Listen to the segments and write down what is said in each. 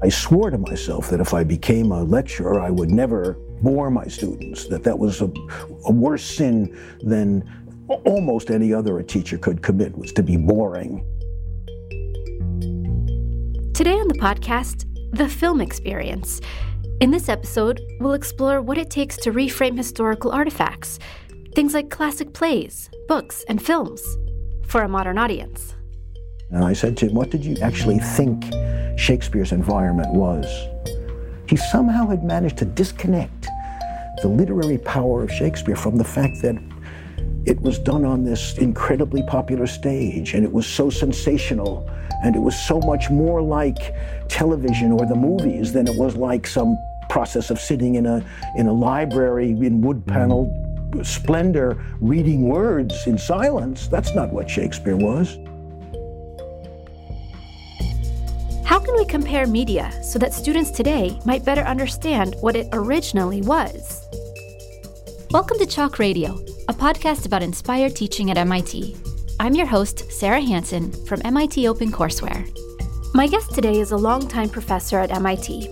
I swore to myself that if I became a lecturer, I would never bore my students, that that was a, a worse sin than almost any other a teacher could commit, was to be boring. Today on the podcast, the film experience. In this episode, we'll explore what it takes to reframe historical artifacts, things like classic plays, books, and films, for a modern audience. And I said to him, What did you actually think Shakespeare's environment was? He somehow had managed to disconnect the literary power of Shakespeare from the fact that it was done on this incredibly popular stage and it was so sensational and it was so much more like television or the movies than it was like some process of sitting in a in a library in wood paneled splendor reading words in silence that's not what shakespeare was how can we compare media so that students today might better understand what it originally was welcome to chalk radio a podcast about inspired teaching at mit I'm your host, Sarah Hansen from MIT OpenCourseware. My guest today is a longtime professor at MIT.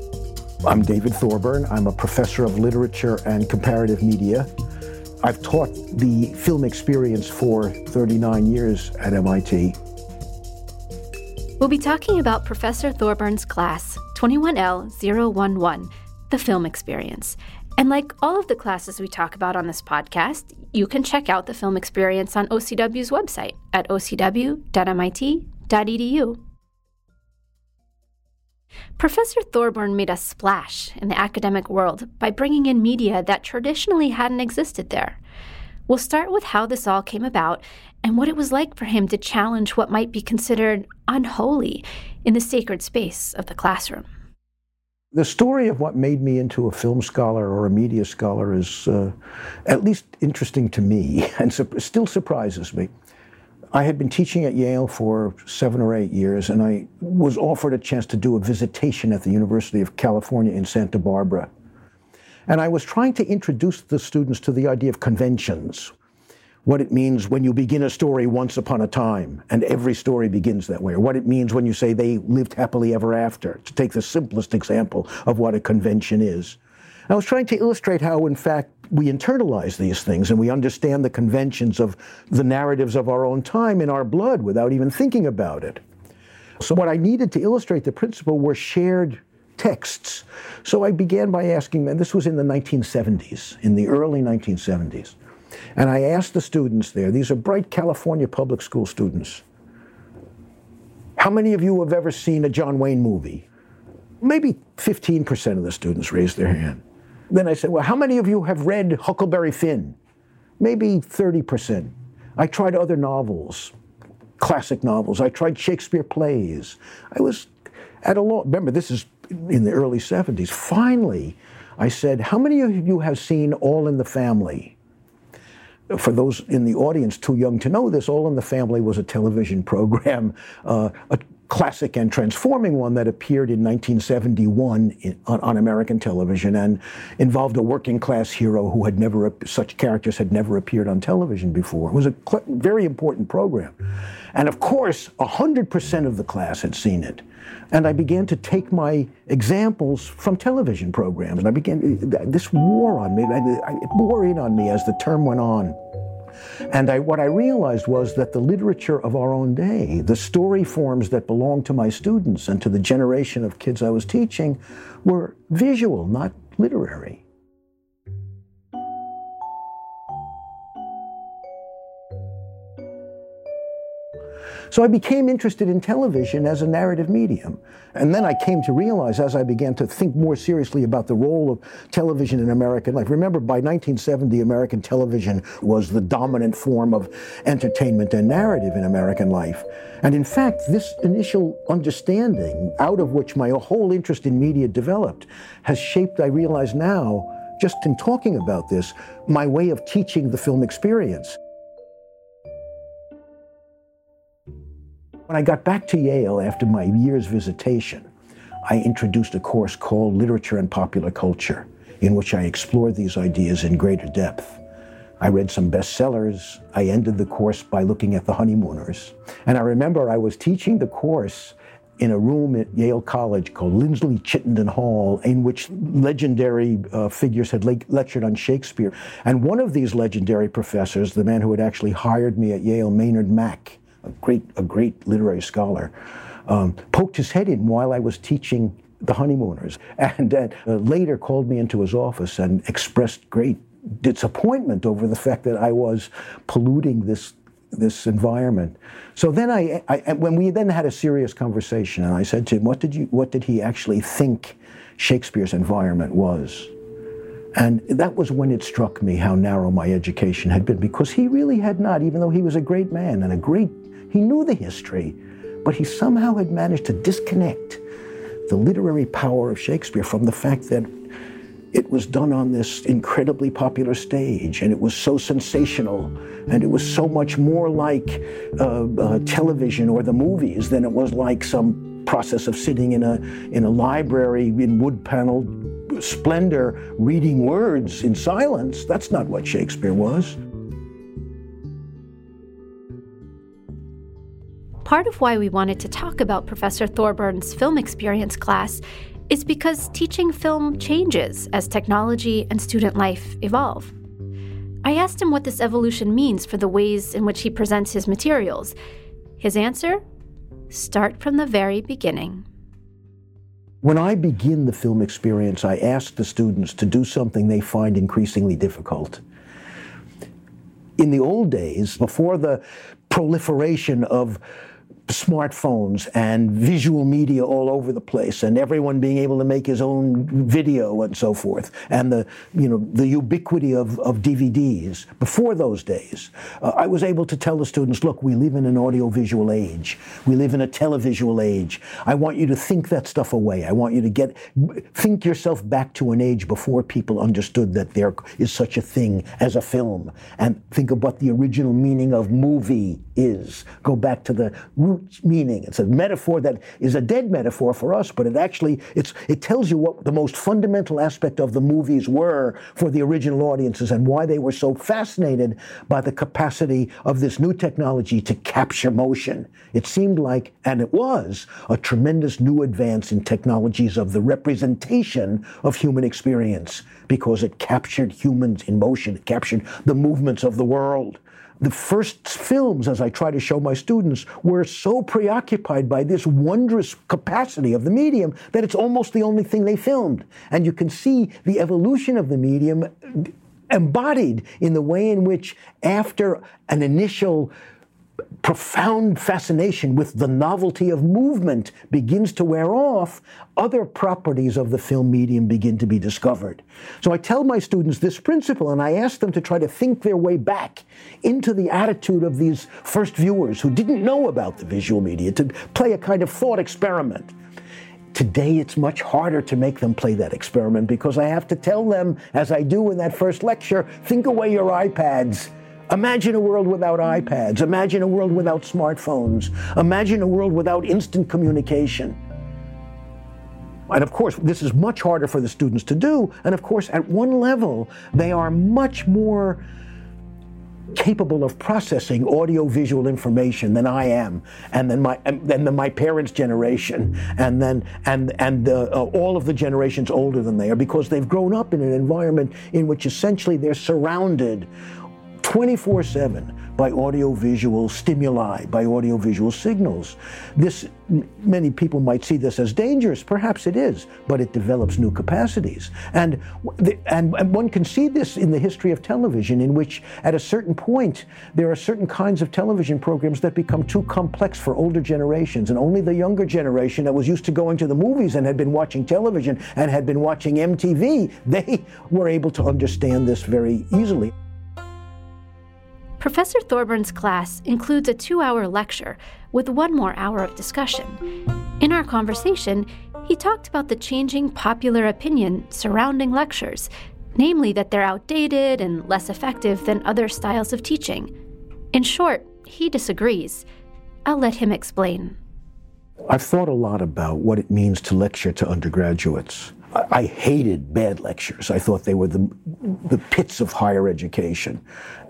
I'm David Thorburn. I'm a professor of literature and comparative media. I've taught the film experience for 39 years at MIT. We'll be talking about Professor Thorburn's class, 21L011, the film experience. And like all of the classes we talk about on this podcast, you can check out the film experience on OCW's website at ocw.mit.edu. Professor Thorburn made a splash in the academic world by bringing in media that traditionally hadn't existed there. We'll start with how this all came about and what it was like for him to challenge what might be considered unholy in the sacred space of the classroom. The story of what made me into a film scholar or a media scholar is uh, at least interesting to me and su- still surprises me. I had been teaching at Yale for seven or eight years, and I was offered a chance to do a visitation at the University of California in Santa Barbara. And I was trying to introduce the students to the idea of conventions, what it means when you begin a story once upon a time, and every story begins that way, or what it means when you say they lived happily ever after, to take the simplest example of what a convention is. I was trying to illustrate how, in fact, we internalize these things and we understand the conventions of the narratives of our own time in our blood without even thinking about it. So, what I needed to illustrate the principle were shared texts. So, I began by asking them, this was in the 1970s, in the early 1970s. And I asked the students there, these are bright California public school students, how many of you have ever seen a John Wayne movie? Maybe 15% of the students raised their hand. Then I said, well, how many of you have read Huckleberry Finn? Maybe 30%. I tried other novels, classic novels. I tried Shakespeare plays. I was at a law. Remember, this is in the early 70s. Finally, I said, how many of you have seen All in the Family? For those in the audience too young to know this, All in the Family was a television program, uh, a classic and transforming one that appeared in 1971 in, on, on, American television and involved a working class hero who had never, such characters had never appeared on television before. It was a cl- very important program. And of course, 100% of the class had seen it. And I began to take my examples from television programs. And I began, this wore on me, it wore in on me as the term went on. And I, what I realized was that the literature of our own day, the story forms that belonged to my students and to the generation of kids I was teaching, were visual, not literary. So I became interested in television as a narrative medium. And then I came to realize as I began to think more seriously about the role of television in American life. Remember, by 1970, American television was the dominant form of entertainment and narrative in American life. And in fact, this initial understanding, out of which my whole interest in media developed, has shaped, I realize now, just in talking about this, my way of teaching the film experience. When I got back to Yale after my year's visitation, I introduced a course called Literature and Popular Culture, in which I explored these ideas in greater depth. I read some bestsellers. I ended the course by looking at The Honeymooners. And I remember I was teaching the course in a room at Yale College called Linsly Chittenden Hall, in which legendary uh, figures had le- lectured on Shakespeare. And one of these legendary professors, the man who had actually hired me at Yale, Maynard Mack, a great, a great literary scholar, um, poked his head in while I was teaching the honeymooners, and uh, later called me into his office and expressed great disappointment over the fact that I was polluting this this environment. So then I, I, when we then had a serious conversation, and I said to him, "What did you? What did he actually think Shakespeare's environment was?" And that was when it struck me how narrow my education had been, because he really had not, even though he was a great man and a great, he knew the history, but he somehow had managed to disconnect the literary power of Shakespeare from the fact that it was done on this incredibly popular stage, and it was so sensational, and it was so much more like uh, uh, television or the movies than it was like some process of sitting in a in a library in wood paneled splendor, reading words in silence. That's not what Shakespeare was. Part of why we wanted to talk about Professor Thorburns' film experience class is because teaching film changes as technology and student life evolve. I asked him what this evolution means for the ways in which he presents his materials. His answer? Start from the very beginning. When I begin the film experience, I ask the students to do something they find increasingly difficult. In the old days, before the proliferation of smartphones and visual media all over the place and everyone being able to make his own video and so forth and the you know the ubiquity of, of DVDs before those days uh, I was able to tell the students look we live in an audiovisual age. We live in a televisual age. I want you to think that stuff away. I want you to get think yourself back to an age before people understood that there is such a thing as a film. And think of what the original meaning of movie is. Go back to the root meaning. It's a metaphor that is a dead metaphor for us, but it actually it's it tells you what the most fundamental aspect of the movies were for the original audiences and why they were so fascinated by the capacity of this new technology to capture motion. It seemed like, and it was, a tremendous new advance in technologies of the representation of human experience because it captured humans in motion, it captured the movements of the world the first films, as I try to show my students, were so preoccupied by this wondrous capacity of the medium that it's almost the only thing they filmed. And you can see the evolution of the medium embodied in the way in which, after an initial profound fascination with the novelty of movement begins to wear off, other properties of the film medium begin to be discovered. So I tell my students this principle and I ask them to try to think their way back into the attitude of these first viewers who didn't know about the visual media, to play a kind of thought experiment. Today, it's much harder to make them play that experiment because I have to tell them, as I do in that first lecture, think away your iPads Imagine a world without iPads. Imagine a world without smartphones. Imagine a world without instant communication. And of course, this is much harder for the students to do. And of course, at one level, they are much more capable of processing audio-visual information than I am, and then my and then my parents' generation, and then and and uh, all of the generations older than they are, because they've grown up in an environment in which essentially they're surrounded 24 7 by audiovisual stimuli, by audiovisual signals. This, many people might see this as dangerous. Perhaps it is, but it develops new capacities. And, and, and one can see this in the history of television, in which at a certain point, there are certain kinds of television programs that become too complex for older generations. And only the younger generation that was used to going to the movies and had been watching television and had been watching MTV, they were able to understand this very easily. Professor Thorburns' class includes a two hour lecture with one more hour of discussion. In our conversation, he talked about the changing popular opinion surrounding lectures, namely that they're outdated and less effective than other styles of teaching. In short, he disagrees. I'll let him explain. I've thought a lot about what it means to lecture to undergraduates. I hated bad lectures. I thought they were the, the pits of higher education.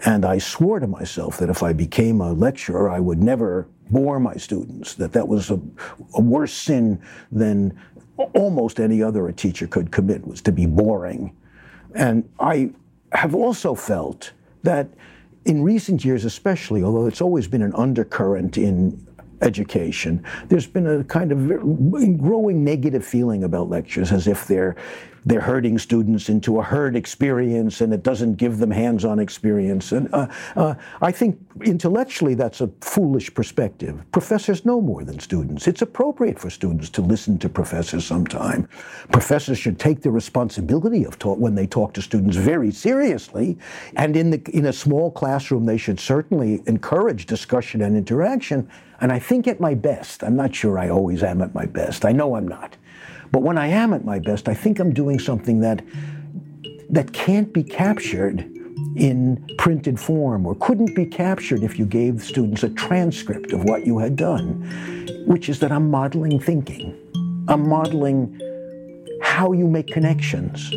And I swore to myself that if I became a lecturer, I would never bore my students, that that was a, a worse sin than almost any other a teacher could commit was to be boring. And I have also felt that in recent years, especially, although it's always been an undercurrent in education, there's been a kind of growing negative feeling about lectures as if they're they're herding students into a herd experience and it doesn't give them hands-on experience. And uh, uh, I think intellectually that's a foolish perspective. Professors know more than students. It's appropriate for students to listen to professors sometime. Professors should take the responsibility of talk when they talk to students very seriously. And in, the, in a small classroom, they should certainly encourage discussion and interaction. And I think at my best, I'm not sure I always am at my best. I know I'm not. But when I am at my best, I think I'm doing something that that can't be captured in printed form or couldn't be captured if you gave students a transcript of what you had done, which is that I'm modeling thinking. I'm modeling how you make connections.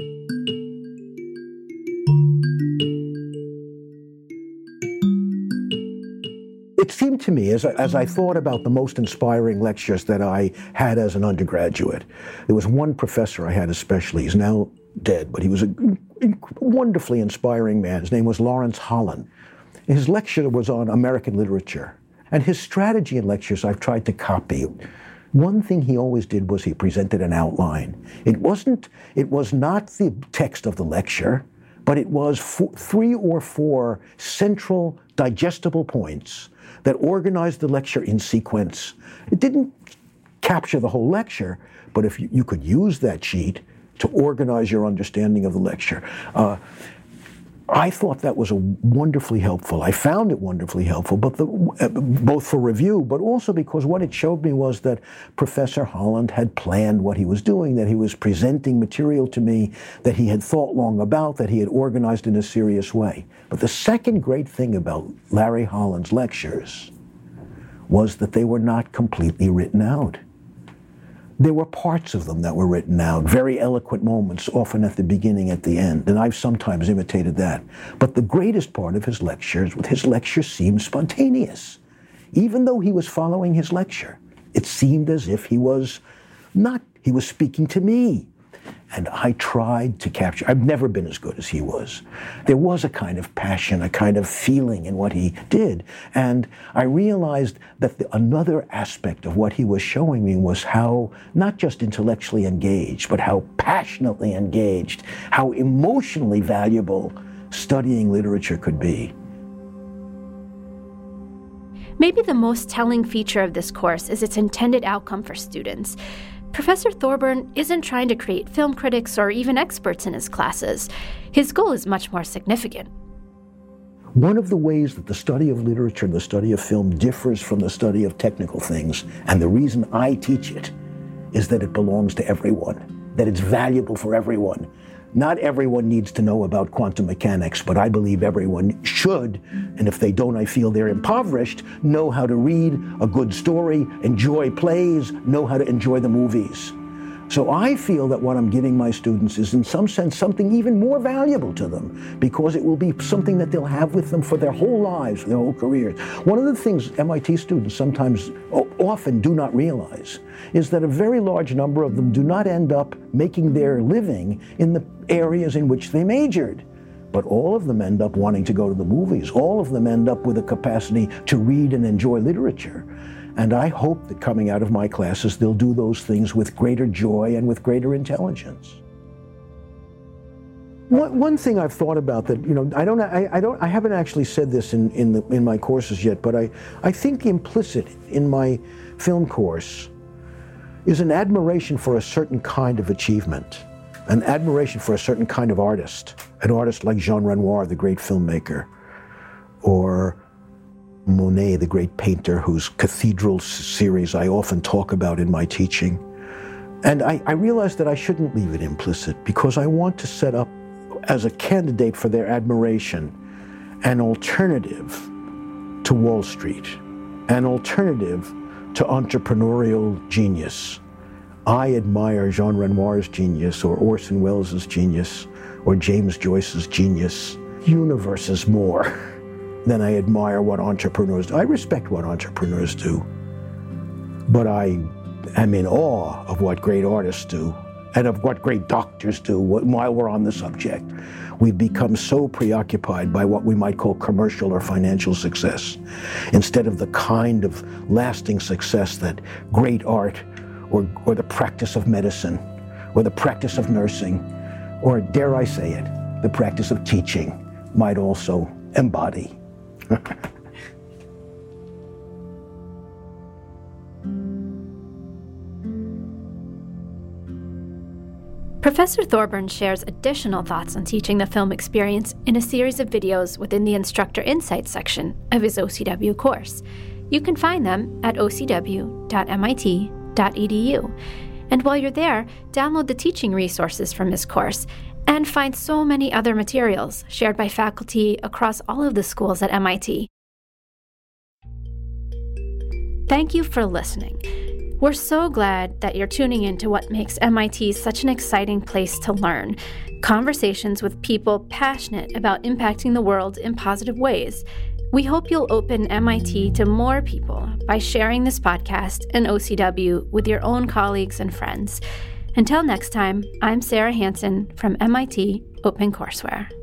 it seemed to me, as I, as I thought about the most inspiring lectures that I had as an undergraduate, there was one professor I had especially. He's now dead, but he was a wonderfully inspiring man. His name was Lawrence Holland. His lecture was on American literature. And his strategy in lectures I've tried to copy. One thing he always did was he presented an outline. It wasn't, it was not the text of the lecture, but it was four, three or four central digestible points that organized the lecture in sequence. It didn't capture the whole lecture, but if you, you could use that sheet to organize your understanding of the lecture. Uh, I thought that was a wonderfully helpful. I found it wonderfully helpful, but the, uh, both for review, but also because what it showed me was that Professor Holland had planned what he was doing, that he was presenting material to me that he had thought long about, that he had organized in a serious way. But the second great thing about Larry Holland's lectures was that they were not completely written out there were parts of them that were written out, very eloquent moments, often at the beginning, at the end, and I've sometimes imitated that. But the greatest part of his lectures, his lecture seemed spontaneous. Even though he was following his lecture, it seemed as if he was not, he was speaking to me. And I tried to capture, I've never been as good as he was. There was a kind of passion, a kind of feeling in what he did. And I realized that the, another aspect of what he was showing me was how, not just intellectually engaged, but how passionately engaged, how emotionally valuable studying literature could be. Maybe the most telling feature of this course is its intended outcome for students. Professor Thorburn isn't trying to create film critics or even experts in his classes. His goal is much more significant. One of the ways that the study of literature and the study of film differs from the study of technical things, and the reason I teach it, is that it belongs to everyone, that it's valuable for everyone, not everyone needs to know about quantum mechanics, but I believe everyone should, and if they don't, I feel they're impoverished, know how to read a good story, enjoy plays, know how to enjoy the movies. So I feel that what I'm giving my students is, in some sense, something even more valuable to them because it will be something that they'll have with them for their whole lives, their whole careers. One of the things MIT students sometimes, often do not realize is that a very large number of them do not end up making their living in the areas in which they majored. But all of them end up wanting to go to the movies. All of them end up with a capacity to read and enjoy literature. And I hope that coming out of my classes, they'll do those things with greater joy and with greater intelligence. One, thing I've thought about that, you know, I don't, I, I, don't, I haven't actually said this in, in, the, in my courses yet, but I, I think implicit in my film course is an admiration for a certain kind of achievement, an admiration for a certain kind of artist, an artist like Jean Renoir, the great filmmaker, or Monet, the great painter, whose cathedral series I often talk about in my teaching. And I, I realized that I shouldn't leave it implicit because I want to set up as a candidate for their admiration an alternative to Wall Street, an alternative to entrepreneurial genius. I admire Jean Renoir's genius or Orson Welles' genius or James Joyce's genius. Universes more. then I admire what entrepreneurs do. I respect what entrepreneurs do, but I am in awe of what great artists do and of what great doctors do while we're on the subject. We've become so preoccupied by what we might call commercial or financial success instead of the kind of lasting success that great art or, or the practice of medicine or the practice of nursing or, dare I say it, the practice of teaching might also embody. Professor Thorburn shares additional thoughts on teaching the film experience in a series of videos within the Instructor Insights section of his OCW course. You can find them at ocw.mit.edu. And while you're there, download the teaching resources from his course and find so many other materials shared by faculty across all of the schools at MIT. Thank you for listening. We're so glad that you're tuning in to what makes MIT such an exciting place to learn conversations with people passionate about impacting the world in positive ways. We hope you'll open MIT to more people by sharing this podcast and OCW with your own colleagues and friends. Until next time, I'm Sarah Hansen from MIT OpenCourseWare.